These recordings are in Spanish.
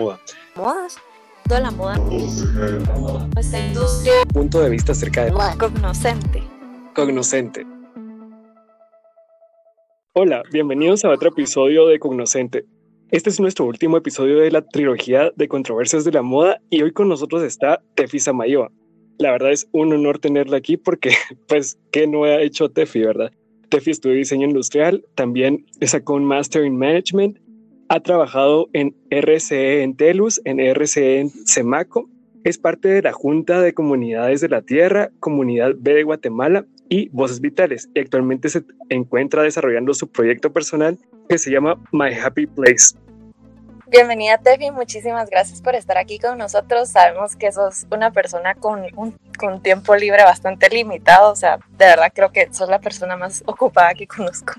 Modas. Toda la moda. Nuestra industria. Punto de vista acerca de Cognoscente. Cognoscente. Hola, bienvenidos a otro episodio de Cognoscente. Este es nuestro último episodio de la trilogía de controversias de la moda y hoy con nosotros está Tefi Samayoa. La verdad es un honor tenerla aquí porque, pues, ¿qué no ha hecho Tefi, verdad? Tefi estudió diseño industrial, también sacó un Master in Management ha trabajado en RCE en Telus, en RCE en Semaco. Es parte de la Junta de Comunidades de la Tierra, Comunidad B de Guatemala y Voces Vitales. Y actualmente se encuentra desarrollando su proyecto personal que se llama My Happy Place. Bienvenida Tefi, muchísimas gracias por estar aquí con nosotros. Sabemos que sos una persona con un con tiempo libre bastante limitado, o sea, de verdad creo que sos la persona más ocupada que conozco.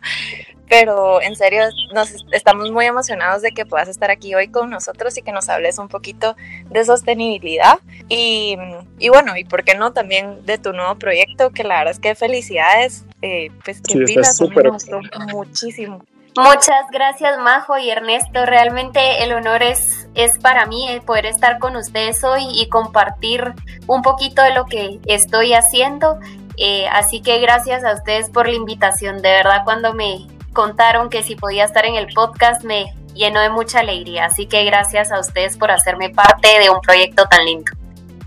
Pero en serio, nos estamos muy emocionados de que puedas estar aquí hoy con nosotros y que nos hables un poquito de sostenibilidad y, y bueno, y por qué no también de tu nuevo proyecto, que la verdad es que felicidades, eh, pues que Sí, pilas, me gustó muchísimo. Muchas gracias Majo y Ernesto. Realmente el honor es, es para mí el poder estar con ustedes hoy y compartir un poquito de lo que estoy haciendo. Eh, así que gracias a ustedes por la invitación. De verdad cuando me contaron que si podía estar en el podcast me llenó de mucha alegría. Así que gracias a ustedes por hacerme parte de un proyecto tan lindo.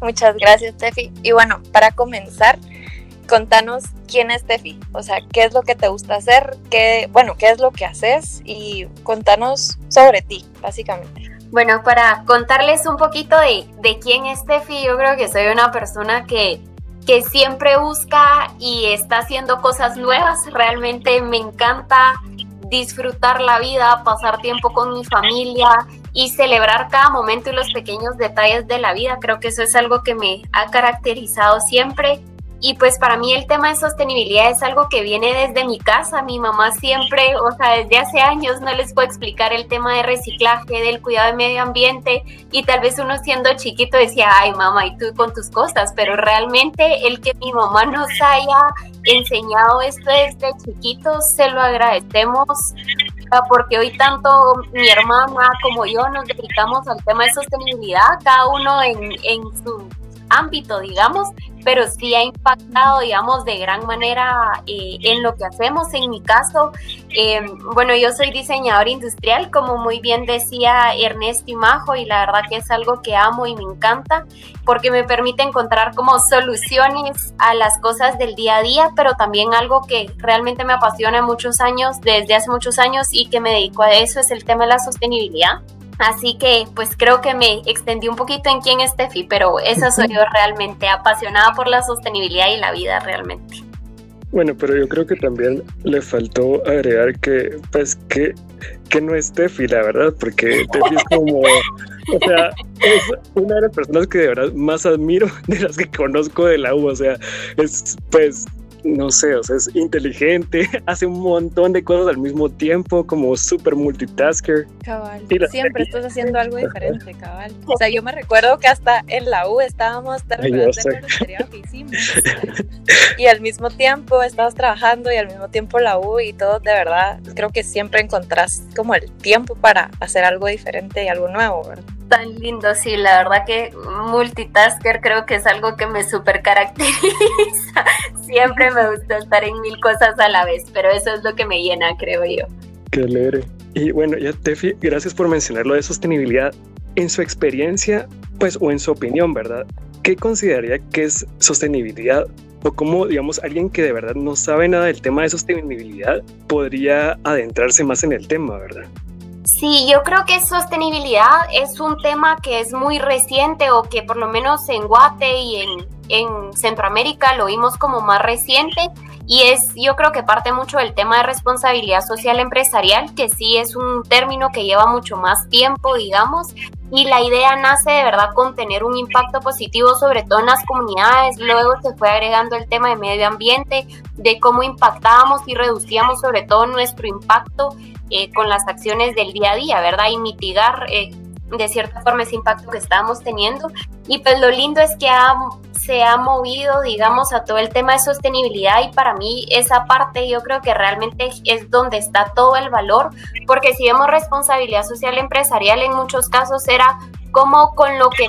Muchas gracias, Tefi. Y bueno, para comenzar, contanos quién es Tefi, o sea, qué es lo que te gusta hacer, qué, bueno, qué es lo que haces y contanos sobre ti, básicamente. Bueno, para contarles un poquito de, de quién es Tefi, yo creo que soy una persona que, que siempre busca y está haciendo cosas nuevas. Realmente me encanta disfrutar la vida, pasar tiempo con mi familia y celebrar cada momento y los pequeños detalles de la vida. Creo que eso es algo que me ha caracterizado siempre. Y pues para mí el tema de sostenibilidad es algo que viene desde mi casa. Mi mamá siempre, o sea, desde hace años no les puedo explicar el tema de reciclaje, del cuidado del medio ambiente. Y tal vez uno siendo chiquito decía, ay mamá, y tú con tus cosas. Pero realmente el que mi mamá nos haya enseñado esto desde chiquitos, se lo agradecemos. ah, Porque hoy tanto mi hermana como yo nos dedicamos al tema de sostenibilidad, cada uno en, en su ámbito, digamos, pero sí ha impactado, digamos, de gran manera eh, en lo que hacemos. En mi caso, eh, bueno, yo soy diseñador industrial, como muy bien decía Ernesto y Majo, y la verdad que es algo que amo y me encanta, porque me permite encontrar como soluciones a las cosas del día a día, pero también algo que realmente me apasiona muchos años, desde hace muchos años, y que me dedico a eso, es el tema de la sostenibilidad. Así que pues creo que me extendí un poquito en quién es Tefi, pero esa soy yo realmente, apasionada por la sostenibilidad y la vida realmente. Bueno, pero yo creo que también le faltó agregar que, pues, que, que no es Tefi, la verdad, porque Tefi es como, o sea, es una de las personas que de verdad más admiro de las que conozco de la U, o sea, es, pues, no sé, o sea, es inteligente, hace un montón de cosas al mismo tiempo, como súper multitasker. Cabal. Siempre estás haciendo algo diferente, cabal. O sea, yo me recuerdo que hasta en la U estábamos, ¿te Ay, recuerdas yo de sé. la tarea que hicimos? Y al mismo tiempo estabas trabajando y al mismo tiempo la U y todo, de verdad, creo que siempre encontrás como el tiempo para hacer algo diferente y algo nuevo, ¿verdad? Tan lindo, sí, la verdad que multitasker creo que es algo que me súper caracteriza. Siempre me gusta estar en mil cosas a la vez, pero eso es lo que me llena, creo yo. Qué alegre. Y bueno, ya Tefi, gracias por mencionar lo de sostenibilidad. En su experiencia, pues, o en su opinión, ¿verdad? ¿Qué consideraría que es sostenibilidad? O cómo, digamos, alguien que de verdad no sabe nada del tema de sostenibilidad podría adentrarse más en el tema, ¿verdad? Sí, yo creo que sostenibilidad es un tema que es muy reciente o que por lo menos en Guate y en, en Centroamérica lo vimos como más reciente y es yo creo que parte mucho del tema de responsabilidad social empresarial, que sí es un término que lleva mucho más tiempo, digamos, y la idea nace de verdad con tener un impacto positivo sobre todo en las comunidades, luego se fue agregando el tema de medio ambiente, de cómo impactábamos y reducíamos sobre todo nuestro impacto eh, con las acciones del día a día, ¿verdad? Y mitigar eh, de cierta forma ese impacto que estábamos teniendo. Y pues lo lindo es que se ha movido, digamos, a todo el tema de sostenibilidad y para mí esa parte yo creo que realmente es donde está todo el valor, porque si vemos responsabilidad social empresarial en muchos casos era como con lo que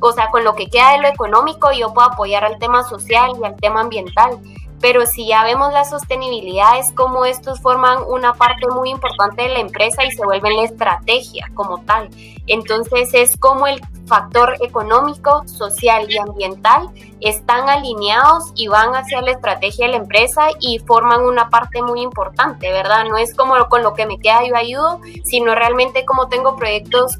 o sea, con lo que queda de lo económico yo puedo apoyar al tema social y al tema ambiental pero si ya vemos la sostenibilidad es como estos forman una parte muy importante de la empresa y se vuelven la estrategia como tal. Entonces es como el factor económico, social y ambiental están alineados y van hacia la estrategia de la empresa y forman una parte muy importante, ¿verdad? No es como con lo que me queda yo ayudo, sino realmente como tengo proyectos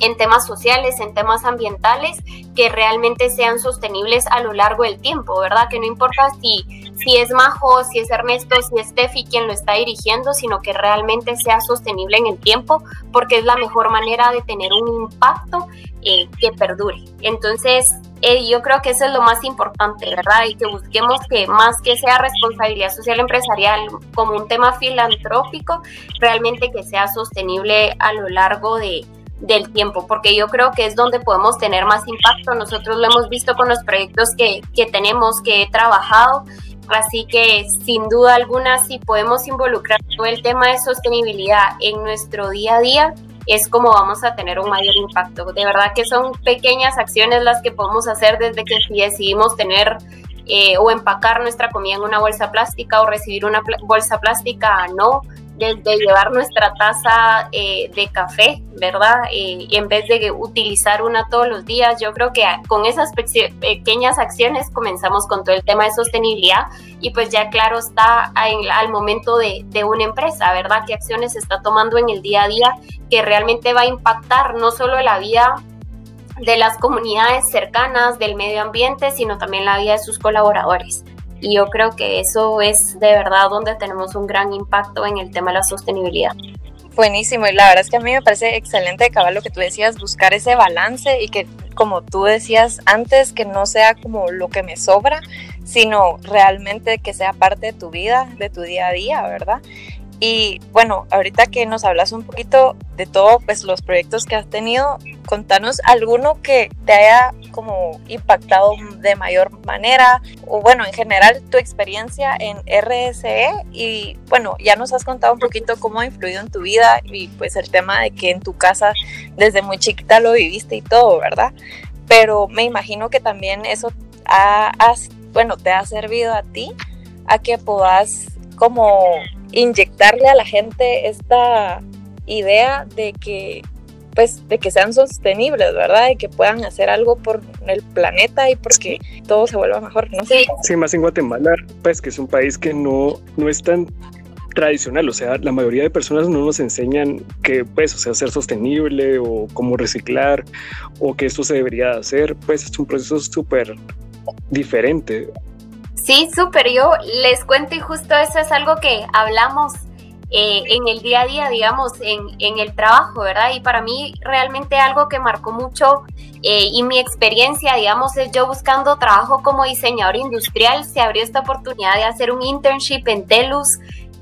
en temas sociales, en temas ambientales, que realmente sean sostenibles a lo largo del tiempo, ¿verdad? Que no importa si, si es Majo, si es Ernesto, si es Steffi quien lo está dirigiendo, sino que realmente sea sostenible en el tiempo, porque es la mejor manera de tener un impacto eh, que perdure. Entonces, eh, yo creo que eso es lo más importante, ¿verdad? Y que busquemos que más que sea responsabilidad social empresarial como un tema filantrópico, realmente que sea sostenible a lo largo de, del tiempo, porque yo creo que es donde podemos tener más impacto. Nosotros lo hemos visto con los proyectos que, que tenemos, que he trabajado, así que sin duda alguna, si podemos involucrar todo el tema de sostenibilidad en nuestro día a día, es como vamos a tener un mayor impacto. De verdad que son pequeñas acciones las que podemos hacer desde que decidimos tener eh, o empacar nuestra comida en una bolsa plástica o recibir una bolsa plástica, no de, llevar nuestra taza eh, de café, ¿verdad? Eh, y en vez de utilizar una todos los días, yo creo que con esas pequeñas acciones comenzamos con todo el tema de sostenibilidad y pues ya claro está al momento de, de una empresa, ¿verdad? ¿Qué acciones está tomando en el día a día que realmente va a impactar no solo la vida de las comunidades cercanas, del medio ambiente, sino también la vida de sus colaboradores. Y yo creo que eso es de verdad donde tenemos un gran impacto en el tema de la sostenibilidad. Buenísimo, y la verdad es que a mí me parece excelente acabar lo que tú decías, buscar ese balance y que como tú decías antes, que no sea como lo que me sobra, sino realmente que sea parte de tu vida, de tu día a día, ¿verdad? Y bueno, ahorita que nos hablas un poquito de todos pues, los proyectos que has tenido, contanos alguno que te haya como impactado de mayor manera o bueno, en general tu experiencia en RSE y bueno, ya nos has contado un poquito cómo ha influido en tu vida y pues el tema de que en tu casa desde muy chiquita lo viviste y todo, ¿verdad? Pero me imagino que también eso ha, bueno, te ha servido a ti a que puedas como inyectarle a la gente esta idea de que pues de que sean sostenibles, ¿verdad? Y que puedan hacer algo por el planeta y porque todo se vuelva mejor, ¿no? Sí. sí, más en Guatemala, pues que es un país que no, no es tan tradicional, o sea, la mayoría de personas no nos enseñan que, pues, o sea, ser sostenible o cómo reciclar o que esto se debería hacer, pues es un proceso súper diferente. Sí, súper. Yo les cuento y justo eso es algo que hablamos eh, en el día a día, digamos, en, en, el trabajo, ¿verdad? Y para mí realmente algo que marcó mucho eh, y mi experiencia, digamos, es yo buscando trabajo como diseñador industrial, se abrió esta oportunidad de hacer un internship en Telus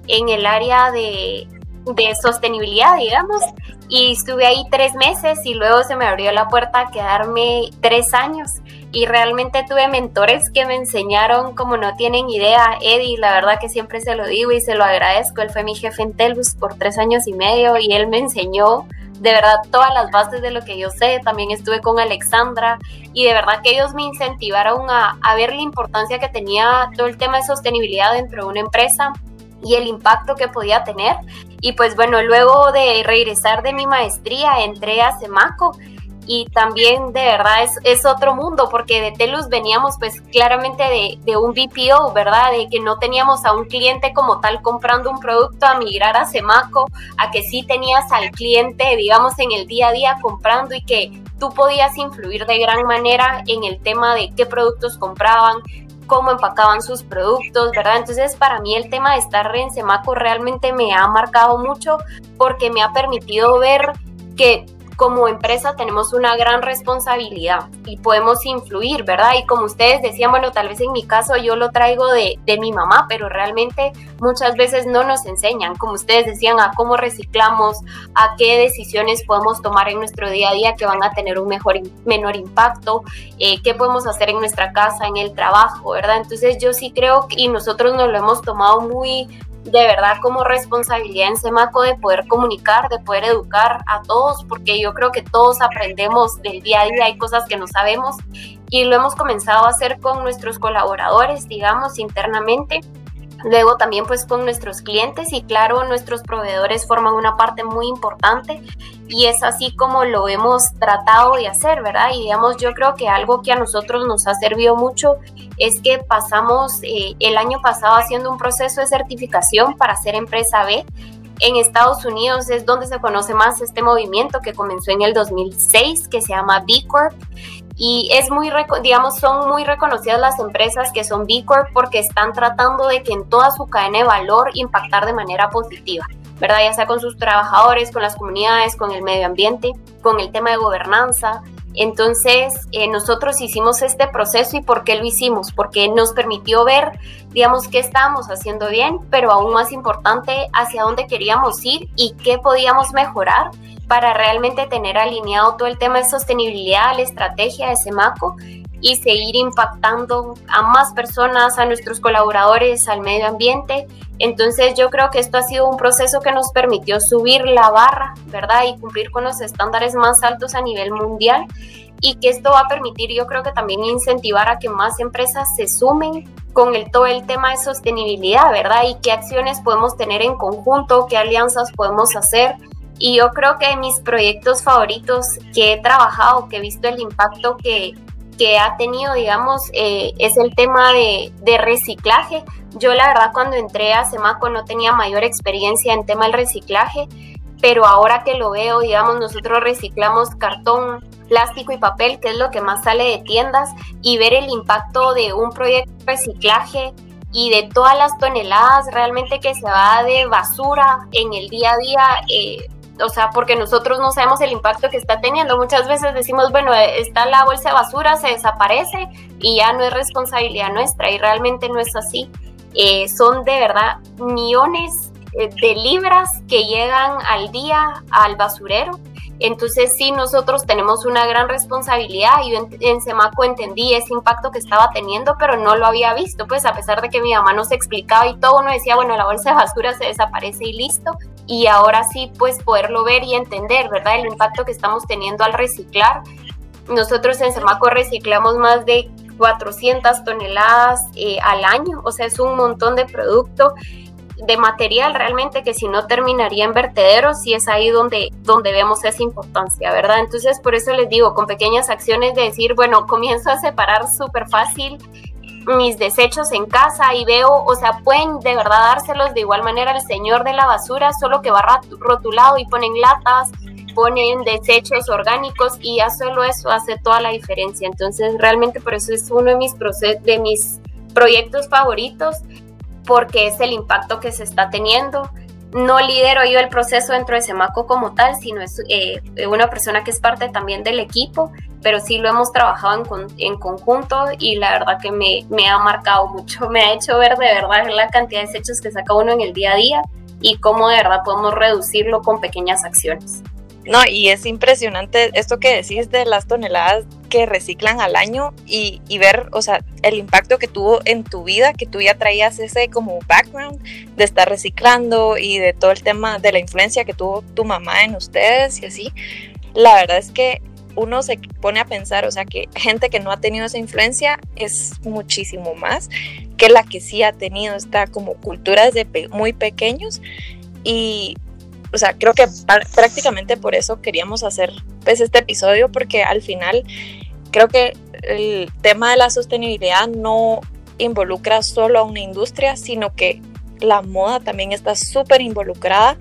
en el área de, de sostenibilidad, digamos, y estuve ahí tres meses y luego se me abrió la puerta a quedarme tres años y realmente tuve mentores que me enseñaron como no tienen idea. Eddie, la verdad que siempre se lo digo y se lo agradezco. Él fue mi jefe en Telus por tres años y medio y él me enseñó de verdad todas las bases de lo que yo sé. También estuve con Alexandra y de verdad que ellos me incentivaron a, a ver la importancia que tenía todo el tema de sostenibilidad dentro de una empresa y el impacto que podía tener. Y pues bueno, luego de regresar de mi maestría entré a Semaco y también de verdad es, otro mundo porque de Telus veníamos pues claramente de, de, un BPO, ¿verdad? De que no teníamos a un cliente como tal comprando un producto a migrar a Semaco, a que sí tenías al cliente, digamos, en el día a día comprando y que tú podías influir de gran manera en el tema de qué productos compraban, cómo empacaban sus productos, ¿verdad? Entonces, para mí el tema de estar en Semaco realmente me ha marcado mucho porque me ha permitido ver que como empresa tenemos una gran responsabilidad y podemos influir, ¿verdad? Y como ustedes decían, bueno, tal vez en mi caso yo lo traigo de, de mi mamá, pero realmente muchas veces no nos enseñan, como ustedes decían, a cómo reciclamos, a qué decisiones podemos tomar en nuestro día a día que van a tener un mejor, menor impacto, eh, qué podemos hacer en nuestra casa, en el trabajo, ¿verdad? Entonces yo sí creo que, y nosotros nos lo hemos tomado muy de verdad como responsabilidad en Semaco de poder comunicar, de poder educar a todos, porque yo creo que todos aprendemos del día a día, hay cosas que no sabemos y lo hemos comenzado a hacer con nuestros colaboradores, digamos, internamente Luego también pues con nuestros clientes y claro, nuestros proveedores forman una parte muy importante y es así como lo hemos tratado de hacer, ¿verdad? Y digamos, yo creo que algo que a nosotros nos ha servido mucho es que pasamos eh, el año pasado haciendo un proceso de certificación para ser empresa B. En Estados Unidos es donde se conoce más este movimiento que comenzó en el 2006, que se llama B Corp y es muy, digamos, son muy reconocidas las empresas que son B Corp porque están tratando de que en toda su cadena de valor impactar de manera positiva, ¿verdad? Ya sea con sus trabajadores, con las comunidades, con el medio ambiente, con el tema de gobernanza. Entonces, eh, nosotros hicimos este proceso y ¿por qué lo hicimos? Porque nos permitió ver, digamos, qué estábamos haciendo bien, pero aún más importante, hacia dónde queríamos ir y qué podíamos mejorar para realmente tener alineado todo el tema de sostenibilidad, la estrategia de Semaco y seguir impactando a más personas, a nuestros colaboradores, al medio ambiente. Entonces yo creo que esto ha sido un proceso que nos permitió subir la barra, ¿verdad? Y cumplir con los estándares más altos a nivel mundial y que esto va a permitir yo creo que también incentivar a que más empresas se sumen con el, todo el tema de sostenibilidad, ¿verdad? Y qué acciones podemos tener en conjunto, qué alianzas podemos hacer y yo creo que mis proyectos favoritos que he trabajado, que he visto el impacto que, que ha tenido, digamos, eh, es el tema de, de, reciclaje. Yo la verdad cuando entré a Semaco no tenía mayor experiencia en tema del reciclaje, pero ahora que lo veo, digamos, nosotros reciclamos cartón, plástico y papel, que es lo que más sale de tiendas, y ver el impacto de un proyecto de reciclaje y de todas las toneladas realmente que se va de basura en el día a día, eh, o sea, porque nosotros no sabemos el impacto que está teniendo. Muchas veces decimos, bueno, está la bolsa de basura, se desaparece y ya no es responsabilidad nuestra y realmente no es así. Eh, son de verdad millones eh, de libras que llegan al día al basurero. Entonces sí, nosotros tenemos una gran responsabilidad. Yo en, en, Semaco entendí ese impacto que estaba teniendo, pero no lo había visto, pues a pesar de que mi mamá nos explicaba y todo, uno decía, bueno, la bolsa de basura se desaparece y listo y ahora sí pues poderlo ver y entender, ¿verdad? El impacto que estamos teniendo al reciclar. Nosotros en Semaco reciclamos más de 400 toneladas eh, al año, o sea, es un montón de producto, de material realmente que si no terminaría en vertederos y es ahí donde, donde vemos esa importancia, ¿verdad? Entonces por eso les digo, con pequeñas acciones de decir, bueno, comienzo a separar súper fácil mis desechos en casa y veo, o sea, pueden de verdad dárselos de igual manera al señor de la basura, solo que va rotulado y ponen latas, ponen desechos orgánicos y ya solo eso hace toda la diferencia. Entonces, realmente por eso es uno de mis, de mis proyectos favoritos, porque es el impacto que se está teniendo no lidero yo el proceso dentro de Semaco como tal, sino es eh, una persona que es parte también del equipo, pero sí lo hemos trabajado en, conjunto y la verdad que me, me, ha marcado mucho, me ha hecho ver de verdad la cantidad de desechos que saca uno en el día a día y cómo de verdad podemos reducirlo con pequeñas acciones. No, y es impresionante esto que decís de las toneladas que reciclan al año y, y, ver, o sea, el impacto que tuvo en tu vida, que tú ya traías ese como background de estar reciclando y de todo el tema de la influencia que tuvo tu mamá en ustedes y así. La verdad es que uno se pone a pensar, o sea, que gente que no ha tenido esa influencia es muchísimo más que la que sí ha tenido esta como cultura desde muy pequeños y o sea, creo que prácticamente por eso queríamos hacer pues este episodio porque al final creo que el tema de la sostenibilidad no involucra solo a una industria, sino que la moda también está súper involucrada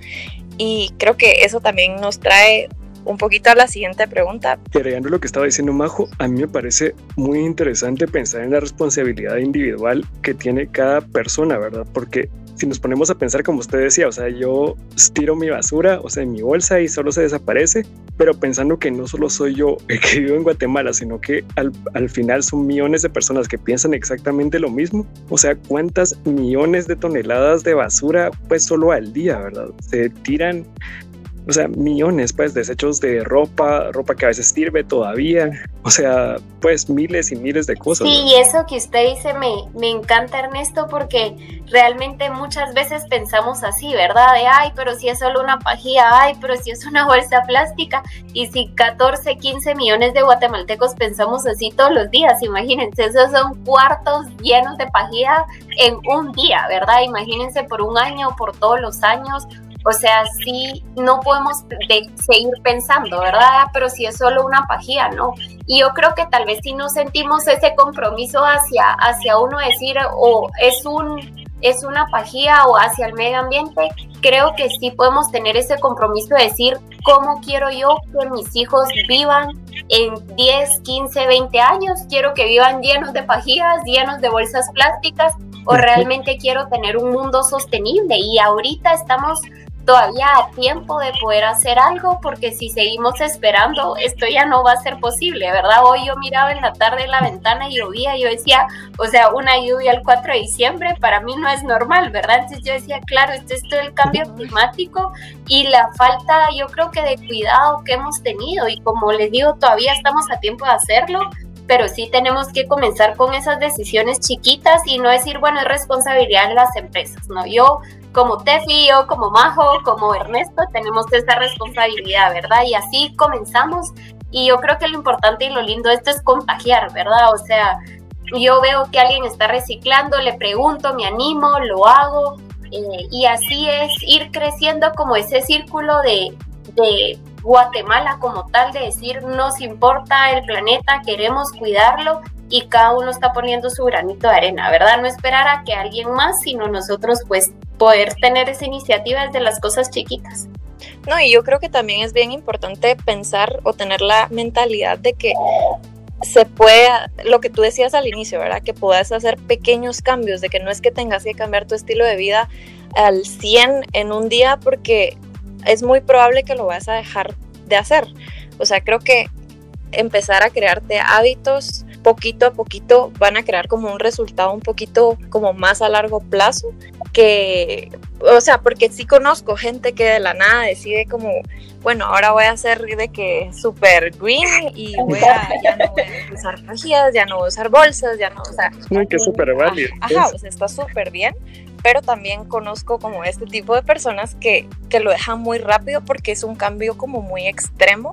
y creo que eso también nos trae un poquito a la siguiente pregunta. Agregando lo que estaba diciendo Majo, a mí me parece muy interesante pensar en la responsabilidad individual que tiene cada persona, ¿verdad? Porque si nos ponemos a pensar como usted decía, o sea, yo tiro mi basura, o sea, en mi bolsa y solo se desaparece, pero pensando que no solo soy yo el que vivo en Guatemala, sino que al, al final son millones de personas que piensan exactamente lo mismo. O sea, ¿cuántas millones de toneladas de basura pues solo al día, verdad? Se tiran o sea, millones, pues, desechos de ropa, ropa que a veces sirve todavía, o sea, pues miles y miles de cosas. Sí, y eso que usted dice me, me encanta, Ernesto, porque realmente muchas veces pensamos así, ¿verdad? De, ay, pero si es solo una pajilla, ay, pero si es una bolsa plástica, y si 14, 15 millones de guatemaltecos pensamos así todos los días, imagínense, esos son cuartos llenos de pajilla en un día, ¿verdad? Imagínense por un año, por todos los años, o sea, sí, no podemos seguir pensando, ¿verdad? Pero si es solo una pajía, ¿no? Y yo creo que tal vez si no sentimos ese compromiso hacia, hacia uno decir, o es un es una pajía o hacia el medio ambiente, creo que sí podemos tener ese compromiso de decir cómo quiero yo que mis hijos vivan en 10, 15, 20 años. Quiero que vivan llenos de pajillas, llenos de bolsas plásticas o realmente quiero tener un mundo sostenible. Y ahorita estamos todavía a tiempo de poder hacer algo, porque si seguimos esperando, esto ya no va a ser posible, ¿verdad? Hoy yo miraba en la tarde en la ventana y llovía, y yo decía, o sea, una lluvia el 4 de diciembre para mí no es normal, ¿verdad? Entonces yo decía, claro, esto es todo el cambio climático y la falta, yo creo que de cuidado que hemos tenido, y como les digo, todavía estamos a tiempo de hacerlo, pero sí tenemos que comenzar con esas decisiones chiquitas y no decir, bueno, es responsabilidad de las empresas, ¿no? Yo como Tefi, yo como Majo, como Ernesto, tenemos esa responsabilidad, ¿verdad? Y así comenzamos y yo creo que lo importante y lo lindo de esto es contagiar, ¿verdad? O sea, yo veo que alguien está reciclando, le pregunto, me animo, lo hago eh, y así es ir creciendo como ese círculo de Guatemala como tal, de decir, nos importa el planeta, queremos cuidarlo y cada uno está poniendo su granito de arena, ¿verdad? No esperar a que alguien más, sino nosotros pues poder tener esa iniciativa desde las cosas chiquitas. No, y yo creo que también es bien importante pensar o tener la mentalidad de que se puede, lo que tú decías al inicio, ¿verdad? Que puedas hacer pequeños cambios, de que no es que tengas que cambiar tu estilo de vida al 100 en un día porque es muy probable que lo vas a dejar de hacer. O sea, creo que empezar a crearte hábitos poquito a poquito van a crear como un resultado un poquito como más a largo plazo que, o sea, porque sí conozco gente que de la nada decide como, bueno, ahora voy a hacer de que super green y voy a, ya no voy a usar pajillas, ya no voy a usar bolsas, ya no, o sea. que súper válido. Ajá, sea, está súper bien, pero también conozco como este tipo de personas que, que lo dejan muy rápido porque es un cambio como muy extremo,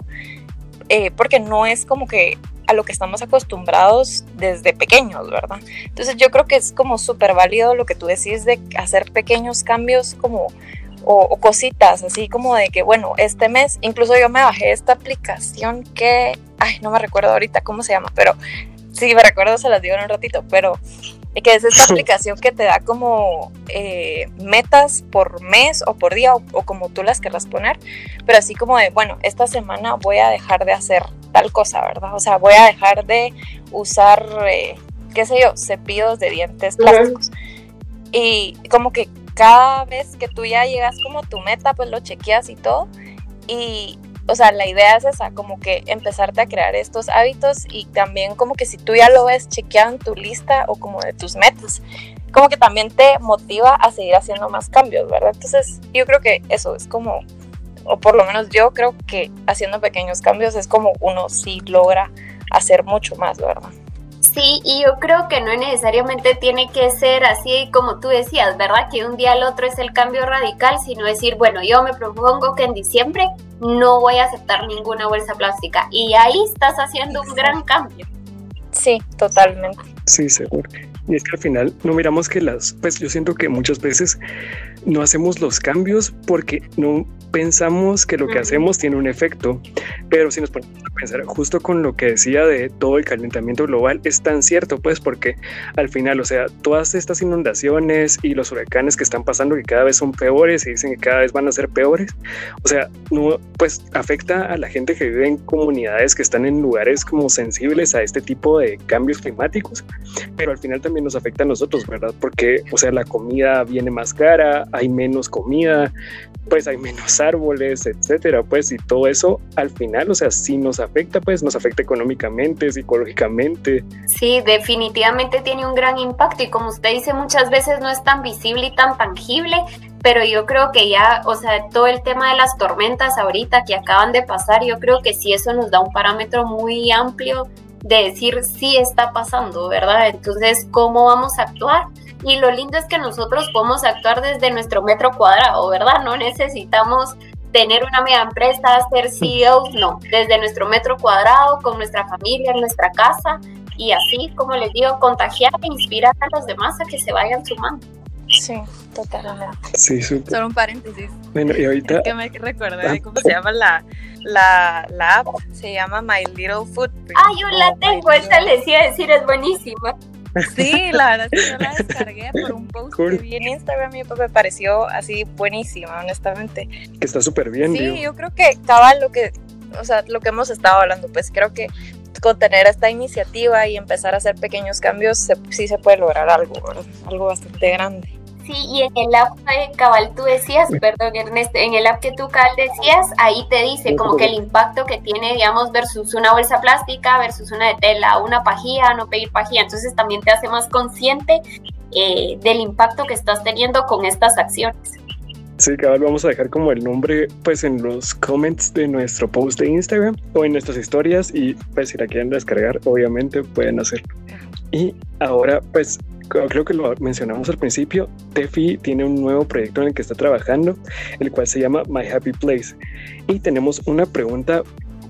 eh, porque no es como que a lo que estamos acostumbrados desde pequeños, ¿verdad? Entonces yo creo que es como súper válido lo que tú decís de hacer pequeños cambios como o, cositas, así como de que, bueno, este mes, incluso yo me bajé esta aplicación que, ay, no me recuerdo ahorita cómo se llama, pero sí, me recuerdo, se las digo en un ratito, pero que es esta aplicación que te da como eh, metas por mes o por día o, como tú las querrás poner, pero así como de, bueno, esta semana voy a dejar de hacer tal cosa, ¿verdad? O sea, voy a dejar de usar, eh, qué sé yo, cepillos de dientes plásticos. Y como que cada vez que tú ya llegas como a tu meta, pues lo chequeas y todo. Y o sea, la idea es esa, como que empezarte a crear estos hábitos y también como que si tú ya lo ves chequeado en tu lista o como de tus metas, como que también te motiva a seguir haciendo más cambios, ¿verdad? Entonces, yo creo que eso es como, o por lo menos yo creo que haciendo pequeños cambios es como uno sí logra hacer mucho más, ¿verdad? Sí, y yo creo que no necesariamente tiene que ser así como tú decías, ¿verdad? Que un día al otro es el cambio radical, sino decir, bueno, yo me propongo que en diciembre no voy a aceptar ninguna bolsa plástica. Y ahí estás haciendo un gran cambio. Sí, totalmente. Sí, seguro. Y es que al final no miramos que las, pues yo siento que muchas veces no hacemos los cambios porque no pensamos que lo que hacemos tiene un efecto, pero si nos ponemos a pensar justo con lo que decía de todo el calentamiento global, es tan cierto, pues, porque al final, o sea, todas estas inundaciones y los huracanes que están pasando, que cada vez son peores y dicen que cada vez van a ser peores, o sea, no, pues afecta a la gente que vive en comunidades que están en lugares como sensibles a este tipo de cambios climáticos, pero al final también también nos afecta a nosotros, ¿verdad? Porque, o sea, la comida viene más cara, hay menos comida, pues hay menos árboles, etcétera, pues y todo eso al final, o sea, sí nos afecta, pues nos afecta económicamente, psicológicamente. Sí, definitivamente tiene un gran impacto y como usted dice, muchas veces no es tan visible y tan tangible, pero yo creo que ya, o sea, todo el tema de las tormentas ahorita que acaban de pasar, yo creo que sí eso nos da un parámetro muy amplio de decir sí está pasando, ¿verdad? Entonces, ¿cómo vamos a actuar? Y lo lindo es que nosotros podemos actuar desde nuestro metro cuadrado, ¿verdad? No necesitamos tener una mega empresa, ser CEOs, no, desde nuestro metro cuadrado, con nuestra familia, en nuestra casa, y así, como les digo, contagiar e inspirar a los demás a que se vayan sumando. Sí, totalmente. Sí, súper. Solo un paréntesis. Bueno, y ahorita... Es que me recordé de cómo se llama la, la, la app. Se llama My Little Footprint. Ah, yo la tengo, esa les iba a decir, es buenísima. Sí, la verdad es que yo la descargué por un post que vi en Instagram y me pareció así buenísima, honestamente. Que está súper bien. Sí, yo creo que estaba lo que, o sea, lo que hemos estado hablando, pues creo que con tener esta iniciativa y empezar a hacer pequeños cambios, sí se puede lograr algo, algo bastante grande. Sí, y en el app cabal tú decías, perdón Ernesto, en el app que tú cabal decías, ahí te dice como que el impacto que tiene, digamos, versus una bolsa plástica, versus una de tela, una pajilla, no pedir pajilla, entonces también te hace más consciente eh, del impacto que estás teniendo con estas acciones. Sí, cabal, vamos a dejar como el nombre pues en los comments de nuestro post de Instagram o en nuestras historias y pues si la quieren descargar, obviamente pueden hacerlo. Y ahora pues creo que lo mencionamos al principio, Tefi tiene un nuevo proyecto en el que está trabajando, el cual se llama My Happy Place. Y tenemos una pregunta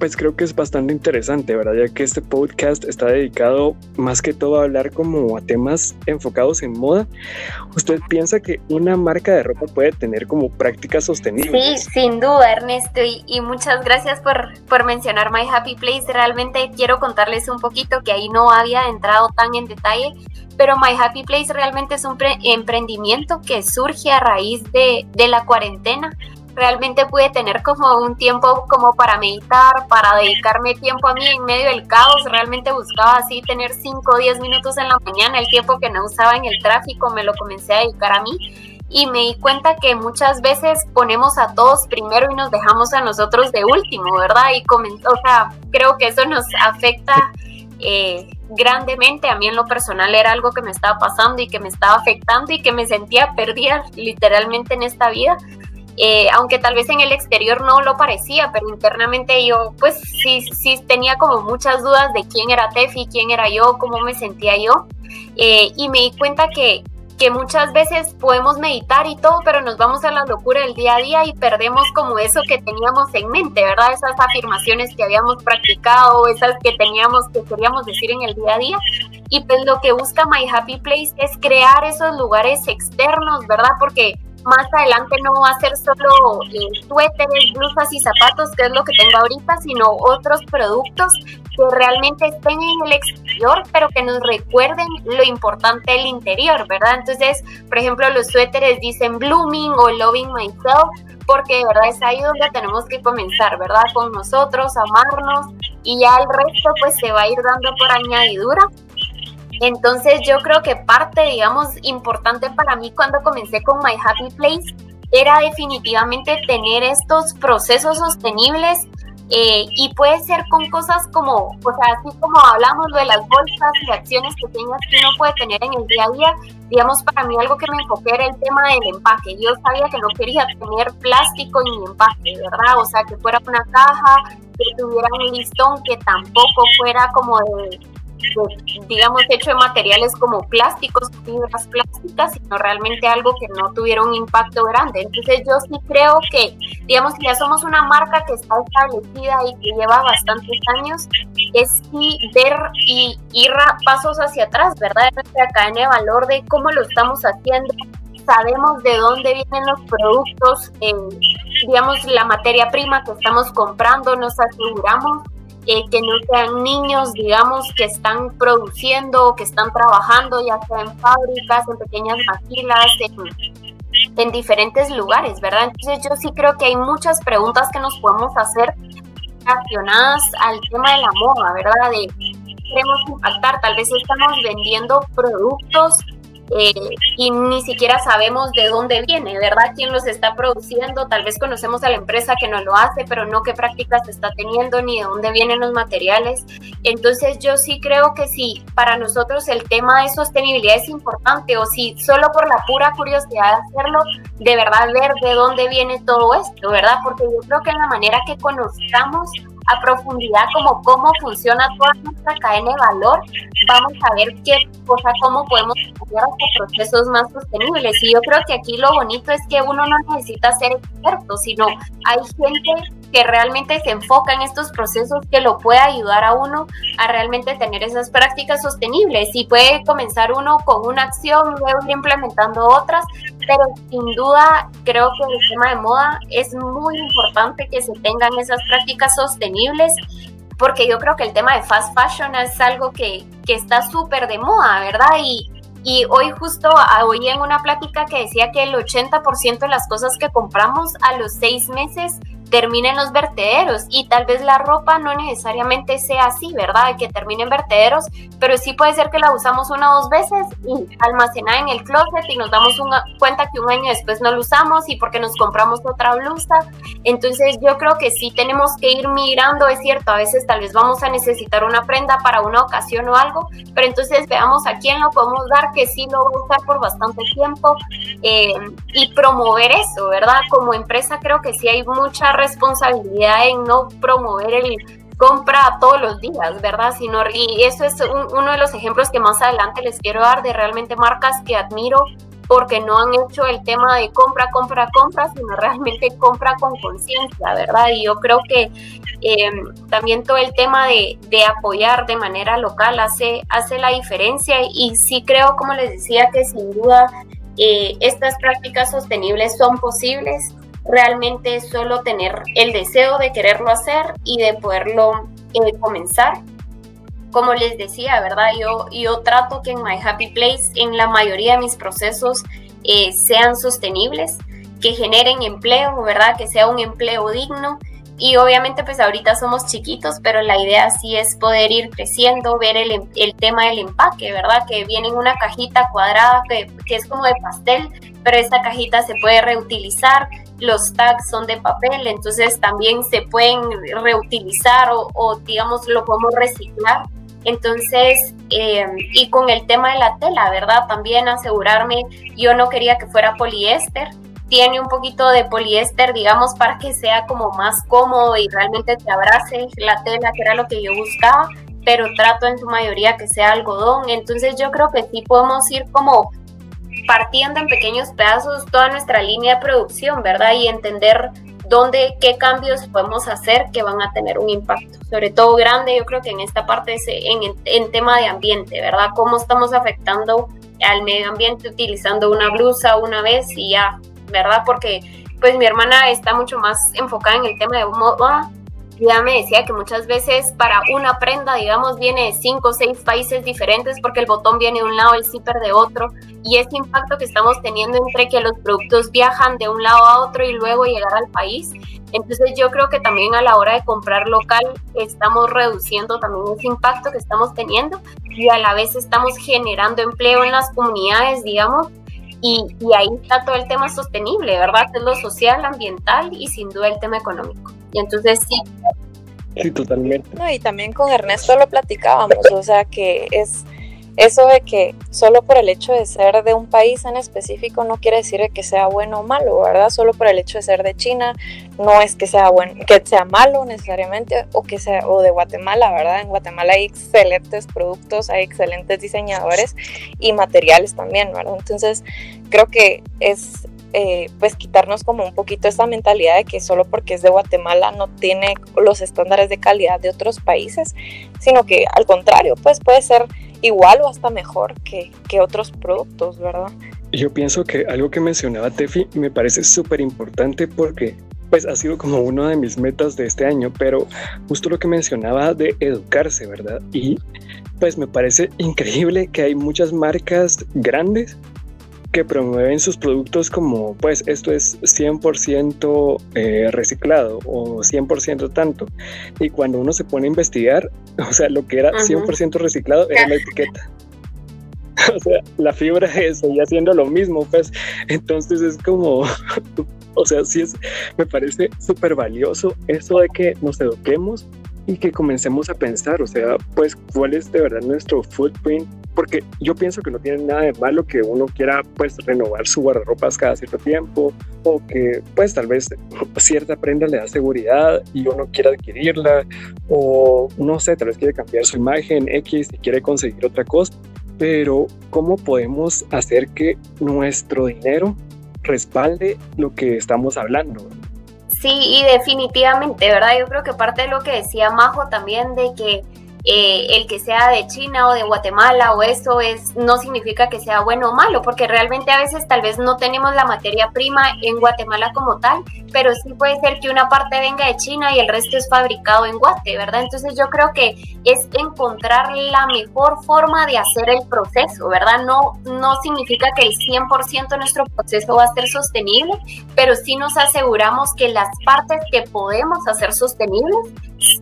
pues creo que es bastante interesante, ¿verdad? Ya que este podcast está dedicado más que todo a hablar como a temas enfocados en moda. ¿Usted piensa que una marca de ropa puede tener como prácticas sostenibles? Sí, sin duda, Ernesto, y, muchas gracias por, por mencionar My Happy Place. Realmente quiero contarles un poquito que ahí no había entrado tan en detalle, pero My Happy Place realmente es un emprendimiento que surge a raíz de, de la cuarentena realmente pude tener como un tiempo como para meditar, para dedicarme tiempo a mí en medio del caos. Realmente buscaba así tener 5 o 10 minutos en la mañana, el tiempo que no usaba en el tráfico, me lo comencé a dedicar a mí. Y me di cuenta que muchas veces ponemos a todos primero y nos dejamos a nosotros de último, ¿verdad? Y o sea, creo que eso nos afecta eh, grandemente. A mí en lo personal era algo que me estaba pasando y que me estaba afectando y que me sentía perdida literalmente en esta vida. Eh, aunque tal vez en el exterior no lo parecía, pero internamente yo pues sí, sí tenía como muchas dudas de quién era Tefi, quién era yo, cómo me sentía yo. Eh, y me di cuenta que, que muchas veces podemos meditar y todo, pero nos vamos a la locura del día a día y perdemos como eso que teníamos en mente, ¿verdad? Esas afirmaciones que habíamos practicado, esas que teníamos, que queríamos decir en el día a día. Y pues lo que busca My Happy Place es crear esos lugares externos, ¿verdad? Porque más adelante no va a ser solo suéteres, blusas y zapatos, que es lo que tengo ahorita, sino otros productos que realmente estén en el exterior, pero que nos recuerden lo importante del interior, ¿verdad? Entonces, por ejemplo, los suéteres dicen blooming o loving myself, porque de verdad es ahí donde tenemos que comenzar, ¿verdad? Con nosotros, amarnos y ya el resto pues se va a ir dando por añadidura entonces yo creo que parte, digamos, importante para mí cuando comencé con My Happy Place era definitivamente tener estos procesos sostenibles eh, y puede ser con cosas como, o sea, así como hablamos de las bolsas y acciones pequeñas que uno puede tener en el día a día, digamos, para mí algo que me enfoqué era el tema del empaque. Yo sabía que no quería tener plástico en mi empaque, ¿verdad? O sea, que fuera una caja, que tuviera un listón, que tampoco fuera como de digamos, hecho de materiales como plásticos, fibras plásticas, sino realmente algo que no tuviera un impacto grande. Entonces yo sí creo que, digamos, que ya somos una marca que está establecida y que lleva bastantes años, es sí ver y ir pasos hacia atrás, ¿verdad? De nuestra cadena de valor de cómo lo estamos haciendo, sabemos de dónde vienen los productos, digamos, la materia prima que estamos comprando, nos aseguramos eh, que no sean niños, digamos, que están produciendo, que están trabajando, ya sea en fábricas, en pequeñas maquilas, en, en diferentes lugares, ¿verdad? Entonces yo sí creo que hay muchas preguntas que nos podemos hacer relacionadas al tema de la moda, ¿verdad? De queremos impactar, tal vez estamos vendiendo productos eh, y ni siquiera sabemos de dónde viene, ¿verdad? ¿Quién los está produciendo? Tal vez conocemos a la empresa que no lo hace, pero no qué prácticas está teniendo ni de dónde vienen los materiales. Entonces yo sí creo que si para nosotros el tema de sostenibilidad es importante o si solo por la pura curiosidad de hacerlo, de verdad ver de dónde viene todo esto, ¿verdad? Porque yo creo que en la manera que conozcamos a profundidad como cómo funciona toda nuestra cadena de valor, vamos a ver qué cosa, cómo podemos hacer procesos más sostenibles. Y yo creo que aquí lo bonito es que uno no necesita ser experto, sino hay gente que realmente se enfoca en estos procesos que lo puede ayudar a uno a realmente tener esas prácticas sostenibles. Y puede comenzar uno con una acción, luego ir implementando otras, pero sin duda creo que el tema de moda es muy importante que se tengan esas prácticas sostenibles porque yo creo que el tema de fast fashion es algo que, que está súper de moda, ¿verdad? Y, y hoy justo oí en una plática que decía que el 80% de las cosas que compramos a los seis meses termina en los vertederos y tal vez la ropa no necesariamente sea así, ¿verdad? Que termine en vertederos, pero sí puede ser que la usamos una o dos veces y almacenada en el closet y nos damos una, cuenta que un año después no lo usamos y porque nos compramos otra blusa. Entonces yo creo que sí tenemos que ir mirando, es cierto, a veces tal vez vamos a necesitar una prenda para una ocasión o algo, pero entonces veamos a quién lo podemos dar que sí lo va a usar por bastante tiempo eh, y promover eso, ¿verdad? Como empresa creo que sí hay mucha responsabilidad en no promover el compra todos los días, ¿verdad? Sino, y eso es uno de los ejemplos que más adelante les quiero dar de realmente marcas que admiro porque no han hecho el tema de compra, compra, compra, sino realmente compra con conciencia, ¿verdad? Y yo creo que em, también todo el tema de, de, apoyar de manera local hace, hace la diferencia y sí creo, como les decía, que sin duda eh, estas prácticas sostenibles son posibles realmente solo tener el deseo de quererlo hacer y de poderlo eh, comenzar. Como les decía, ¿verdad? Yo, yo trato que en My Happy Place, en la mayoría de mis procesos, eh, sean sostenibles, que generen empleo, ¿verdad? Que sea un empleo digno. Y obviamente pues ahorita somos chiquitos, pero la idea sí es poder ir creciendo, ver el, el tema del empaque, ¿verdad? Que viene en una cajita cuadrada que, que es como de pastel, pero esta cajita se puede reutilizar, los tags son de papel, entonces también se pueden reutilizar o, digamos lo podemos reciclar. Entonces, eh, y con el tema de la tela, ¿verdad? También asegurarme, yo no quería que fuera poliéster, tiene un poquito de poliéster, digamos, para que sea como más cómodo y realmente te abrace la tela, que era lo que yo buscaba, pero trato en su mayoría que sea algodón. Entonces yo creo que sí podemos ir como partiendo en pequeños pedazos toda nuestra línea de producción, ¿verdad? Y entender dónde, qué cambios podemos hacer que van a tener un impacto, sobre todo grande, yo creo que en esta parte, en, en tema de ambiente, ¿verdad? Cómo estamos afectando al medio ambiente utilizando una blusa una vez y ya, ¿verdad? Porque pues mi hermana está mucho más enfocada en el tema de moda ya me decía que muchas veces para una prenda, digamos, viene de cinco o seis países diferentes porque el botón viene de un lado, el zipper de otro, y este impacto que estamos teniendo entre que los productos viajan de un lado a otro y luego llegar al país. Entonces yo creo que también a la hora de comprar local estamos reduciendo también ese impacto que estamos teniendo y a la vez estamos generando empleo en las comunidades, digamos, y, y, ahí está todo el tema sostenible, ¿verdad? Es lo social, ambiental y sin duda el tema económico. Y entonces sí. Sí, totalmente. No, y también con Ernesto lo platicábamos, o sea que es eso de que solo por el hecho de ser de un país en específico no quiere decir que sea bueno o malo, ¿verdad? Solo por el hecho de ser de China no es que sea bueno, que sea malo necesariamente o que sea o de Guatemala, ¿verdad? En Guatemala hay excelentes productos, hay excelentes diseñadores y materiales también, ¿verdad? Entonces, creo que es eh, pues quitarnos como un poquito esa mentalidad de que solo porque es de Guatemala no tiene los estándares de calidad de otros países, sino que al contrario, pues puede ser igual o hasta mejor que, que otros productos, ¿verdad? Yo pienso que algo que mencionaba Tefi me parece súper importante porque pues ha sido como una de mis metas de este año, pero justo lo que mencionaba de educarse, ¿verdad? Y pues me parece increíble que hay muchas marcas grandes que promueven sus productos como, pues, esto es 100% eh, reciclado o 100% tanto. Y cuando uno se pone a investigar, o sea, lo que era 100% reciclado era la etiqueta. o sea, la fibra seguía haciendo lo mismo, pues. Entonces es como, o sea, sí es, me parece súper valioso eso de que nos eduquemos y que comencemos a pensar, o sea, pues cuál es de verdad nuestro footprint, porque yo pienso que no tiene nada de malo que uno quiera pues renovar su guardarropas cada cierto tiempo o que pues tal vez cierta prenda le da seguridad y uno quiera adquirirla o no sé, tal vez quiere cambiar su imagen X y quiere conseguir otra cosa, pero ¿cómo podemos hacer que nuestro dinero respalde lo que estamos hablando? Sí, y definitivamente, ¿verdad? Yo creo que parte de lo que decía Majo también de que eh, el que sea de China o de Guatemala o eso es no significa que sea bueno o malo, porque realmente a veces tal vez no tenemos la materia prima en Guatemala como tal, pero sí puede ser que una parte venga de China y el resto es fabricado en Guate, ¿verdad? Entonces yo creo que es encontrar la mejor forma de hacer el proceso, ¿verdad? No, no significa que el 100% de nuestro proceso va a ser sostenible, pero sí nos aseguramos que las partes que podemos hacer sostenibles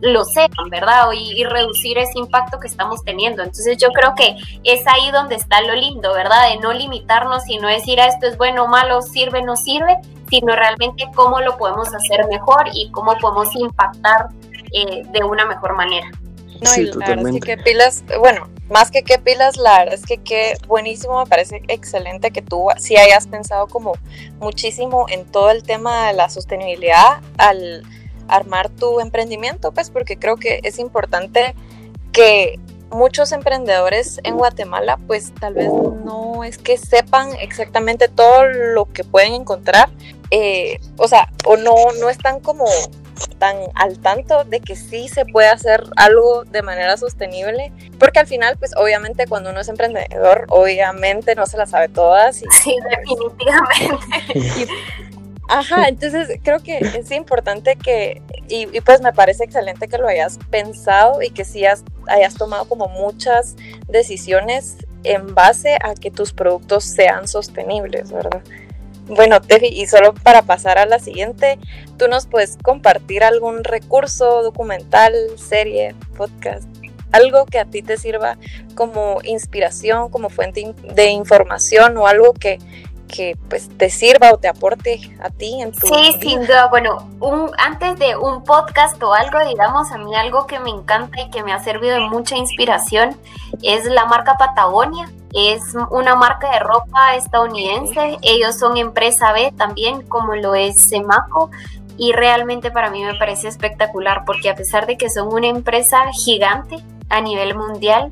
lo sean, ¿verdad? Y, y reducir ese impacto que estamos teniendo. Entonces yo creo que es ahí donde está lo lindo, ¿verdad? De no limitarnos y no decir a ah, esto es bueno o malo, sirve, no sirve, sino realmente cómo lo podemos hacer mejor y cómo podemos impactar eh, de una mejor manera. No, y la verdad es que pilas, bueno, más que qué pilas, la verdad es que qué buenísimo, me parece excelente que tú sí hayas pensado como muchísimo en todo el tema de la sostenibilidad al armar tu emprendimiento, pues porque creo que es importante que muchos emprendedores en Guatemala pues tal vez no es que sepan exactamente todo lo que pueden encontrar, eh, o sea, o no, no están como tan al tanto de que sí se puede hacer algo de manera sostenible, porque al final, pues obviamente cuando uno es emprendedor, obviamente no se la sabe todas. Y, sí, definitivamente. Ajá, entonces creo que es importante que, y, pues me parece excelente que lo hayas pensado y que sí hayas tomado como muchas decisiones en base a que tus productos sean sostenibles, ¿verdad? Bueno, Tefi, y solo para pasar a la siguiente, ¿tú nos puedes compartir algún recurso, documental, serie, podcast, algo que a ti te sirva como inspiración, como fuente de información o algo que, que pues te sirva o te aporte a ti en tu Sí, sin duda. Bueno, un, antes de un podcast o algo, digamos, a mí algo que me encanta y que me ha servido de mucha inspiración es la marca Patagonia. Es una marca de ropa estadounidense. Ellos son empresa B también, como lo es Semaco. Y realmente para mí me parece espectacular porque a pesar de que son una empresa gigante a nivel mundial,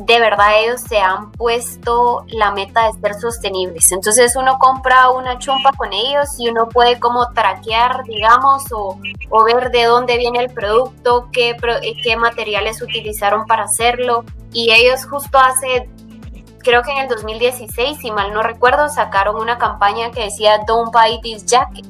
de verdad ellos se han puesto la meta de ser sostenibles. Entonces uno compra una chumpa con ellos y uno puede como traquear, digamos, o, ver de dónde viene el producto, qué, qué materiales utilizaron para hacerlo. Y ellos justo hace, creo que en el 2016, si mal no recuerdo, sacaron una campaña que decía Don't buy this jacket.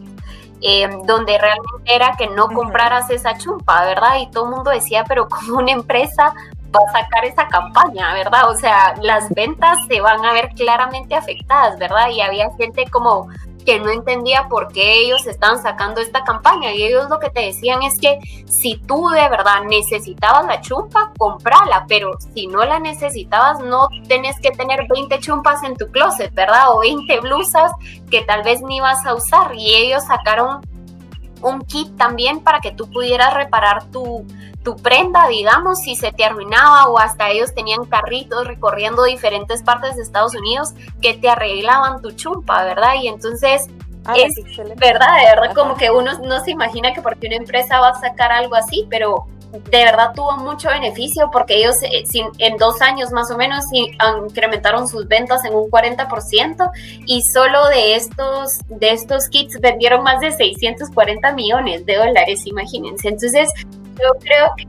Eh, donde realmente era que no compraras esa chumpa, ¿verdad? Y todo el mundo decía, pero como una empresa va a sacar esa campaña, ¿verdad? O sea, las ventas se van a ver claramente afectadas, ¿verdad? Y había gente como que no entendía por qué ellos estaban sacando esta campaña y ellos lo que te decían es que si tú de verdad necesitabas la chumpa, comprala, pero si no la necesitabas, no tenés que tener 20 chumpas en tu closet, ¿verdad? O 20 blusas que tal vez ni vas a usar y ellos sacaron un kit también para que tú pudieras reparar tu, tu prenda, digamos, si se te arruinaba o hasta ellos tenían carritos recorriendo diferentes partes de Estados Unidos que te arreglaban tu chumpa, ¿verdad? Y entonces ah, es verdad, de verdad, como que uno no se imagina que porque una empresa va a sacar algo así, pero de verdad tuvo mucho beneficio porque ellos eh, en dos años más o menos incrementaron sus ventas en un 40% y solo de estos, de estos kits vendieron más de 640 millones de dólares, imagínense. Entonces, yo creo que,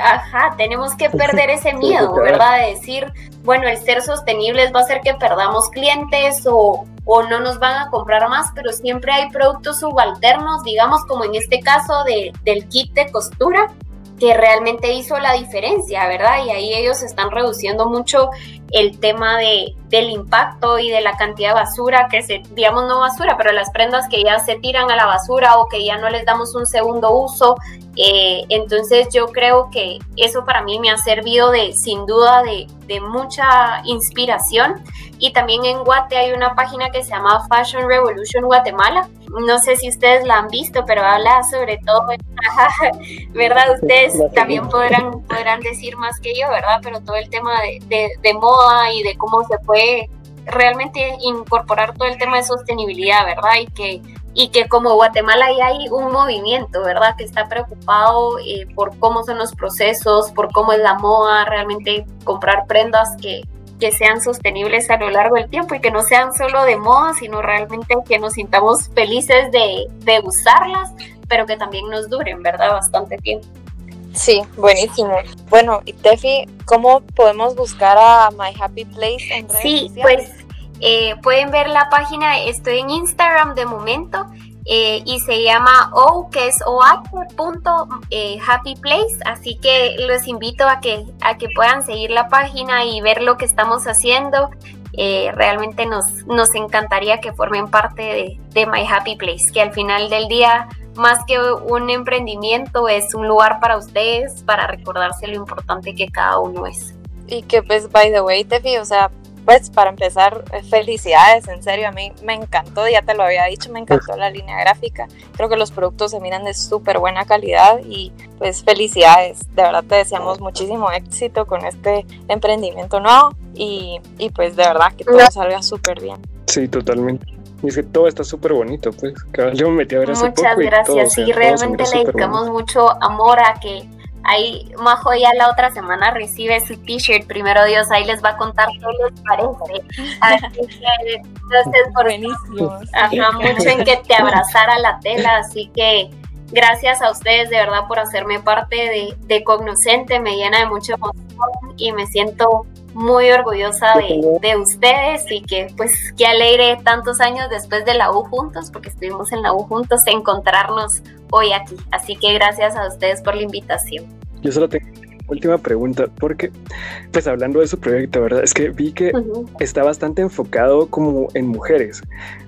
ajá, tenemos que perder ese miedo, ¿verdad? De decir, bueno, el ser sostenibles va a hacer que perdamos clientes o, o no nos van a comprar más, pero siempre hay productos subalternos, digamos, como en este caso de, del kit de costura, que realmente hizo la diferencia, ¿verdad? Y ahí ellos están reduciendo mucho el tema de, del impacto y de la cantidad de basura que se, digamos no basura, pero las prendas que ya se tiran a la basura o que ya no les damos un segundo uso. Eh, entonces yo creo que eso para mí me ha servido de, sin duda, de, de mucha inspiración. Y también en Guate hay una página que se llama Fashion Revolution Guatemala. No sé si ustedes la han visto, pero habla sobre todo, ¿verdad? Ustedes también podrán, podrán decir más que yo, ¿verdad? Pero todo el tema de, de, de moda y de cómo se puede realmente incorporar todo el tema de sostenibilidad, ¿verdad? Y que, y que como Guatemala ya hay un movimiento, ¿verdad? Que está preocupado eh, por cómo son los procesos, por cómo es la moda, realmente comprar prendas que, que sean sostenibles a lo largo del tiempo y que no sean solo de moda, sino realmente que nos sintamos felices de, de usarlas, pero que también nos duren, ¿verdad? Bastante tiempo. Sí, buenísimo. Bueno, y Tefi, ¿cómo podemos buscar a My Happy Place en redes Sí, sociales? pues eh, pueden ver la página, estoy en Instagram de momento eh, y se llama O, que es punto, eh, Happy Place, así que los invito a que, a que puedan seguir la página y ver lo que estamos haciendo. Eh, realmente nos, nos encantaría que formen parte de, de My Happy Place, que al final del día más que un emprendimiento, es un lugar para ustedes, para recordarse lo importante que cada uno es. Y que pues, by the way, Tefi, o sea, pues para empezar, eh, felicidades, en serio, a mí me encantó, ya te lo había dicho, me encantó la línea gráfica, creo que los productos se miran de súper buena calidad y pues felicidades, de verdad te deseamos muchísimo éxito con este emprendimiento nuevo y, y pues de verdad que todo salga súper bien. Sí, totalmente. Y es que todo está súper bonito, pues. Yo me metí a ver hace Muchas poco y gracias. todo, o sea, sí, todo realmente le dedicamos bonito. mucho amor a que ahí Majo ya la otra semana recibe su t-shirt. Primero Dios, ahí les va a contar qué les parece. Así que entonces por Buenísimo. Ajá, mucho en que te abrazara la tela, así que gracias a ustedes de verdad por hacerme parte de, de Cognoscente, me llena de mucha emoción y me siento muy orgullosa de, de, ustedes y que pues qué alegre tantos años después de la U juntos, porque estuvimos en la U juntos, encontrarnos hoy aquí. Así que gracias a ustedes por la invitación. Yo solo tengo última pregunta, porque pues hablando de su proyecto, ¿verdad? Es que vi que uh -huh. está bastante enfocado como en mujeres,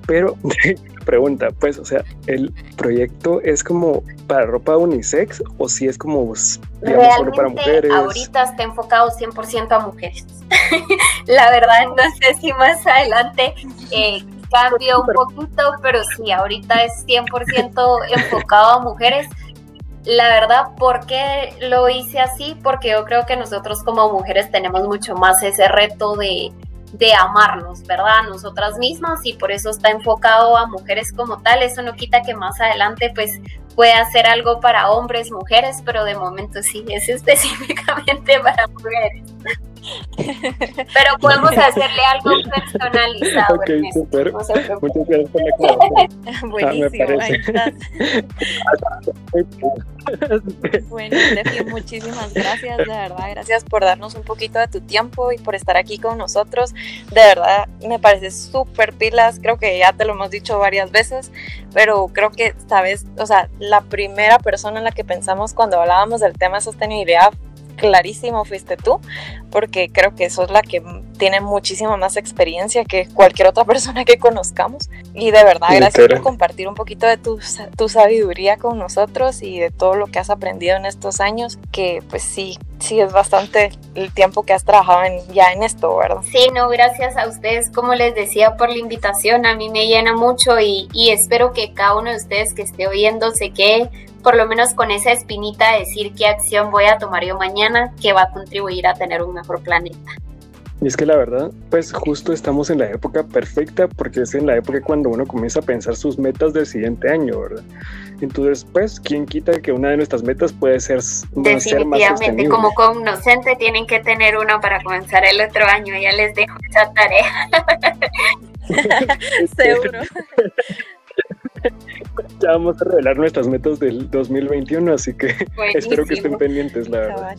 pero pregunta, pues, o sea, ¿el proyecto es como para ropa unisex o si es como, digamos, Realmente, solo para mujeres? ahorita está enfocado 100% a mujeres. La verdad, no sé si más adelante eh, cambia un poquito, pero sí, ahorita es 100% enfocado a mujeres. La verdad, ¿por qué lo hice así? Porque yo creo que nosotros como mujeres tenemos mucho más ese reto de, de amarnos, ¿verdad? A nosotras mismas y por eso está enfocado a mujeres como tal. Eso no quita que más adelante pues pueda hacer algo para hombres, mujeres, pero de momento sí es específicamente para mujeres. Pero podemos hacerle algo personalizado. Ok, super. No Muchas gracias por la. Buenísimo. Ah, bueno, Defi, muchísimas gracias, de verdad. Gracias por darnos un poquito de tu tiempo y por estar aquí con nosotros. De verdad, me parece súper pilas. Creo que ya te lo hemos dicho varias veces, pero creo que, sabes, o sea, la primera persona en la que pensamos cuando hablábamos del tema de sostenibilidad clarísimo fuiste tú, porque creo que sos la que tiene muchísima más experiencia que cualquier otra persona que conozcamos. Y de verdad, gracias por compartir un poquito de tu, tu sabiduría con nosotros y de todo lo que has aprendido en estos años, que pues sí, sí es bastante el tiempo que has trabajado en, ya en esto, ¿verdad? Sí, no, gracias a ustedes, como les decía, por la invitación, a mí me llena mucho y, y espero que cada uno de ustedes que esté oyendo se quede por lo menos con esa espinita de decir qué acción voy a tomar yo mañana que va a contribuir a tener un mejor planeta. Y es que la verdad, pues justo estamos en la época perfecta porque es en la época cuando uno comienza a pensar sus metas del siguiente año, ¿verdad? Entonces, pues, ¿quién quita que una de nuestras metas puede ser, Definitivamente, ser más como cognoscente tienen que tener una para comenzar el otro año, ya les dejo esa tarea. Seguro. ya vamos a revelar nuestras metas del 2021, así que Buenísimo. espero que estén pendientes, la verdad.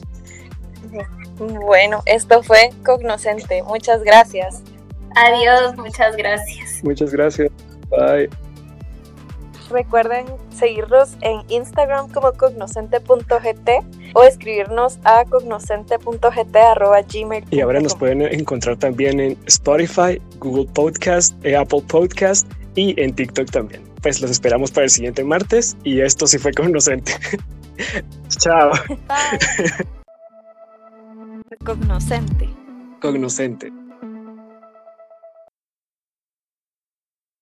Bueno, esto fue Cognoscente. Muchas gracias. Adiós, muchas gracias. Muchas gracias. Bye. Recuerden seguirnos en Instagram como cognoscente.gt o escribirnos a cognoscente.gt.gmail. Y ahora nos pueden encontrar también en Spotify, Google Podcast, Apple Podcast y en TikTok también. Pues los esperamos para el siguiente martes y esto sí fue Cognoscente. Chao. Cognoscente. Cognoscente.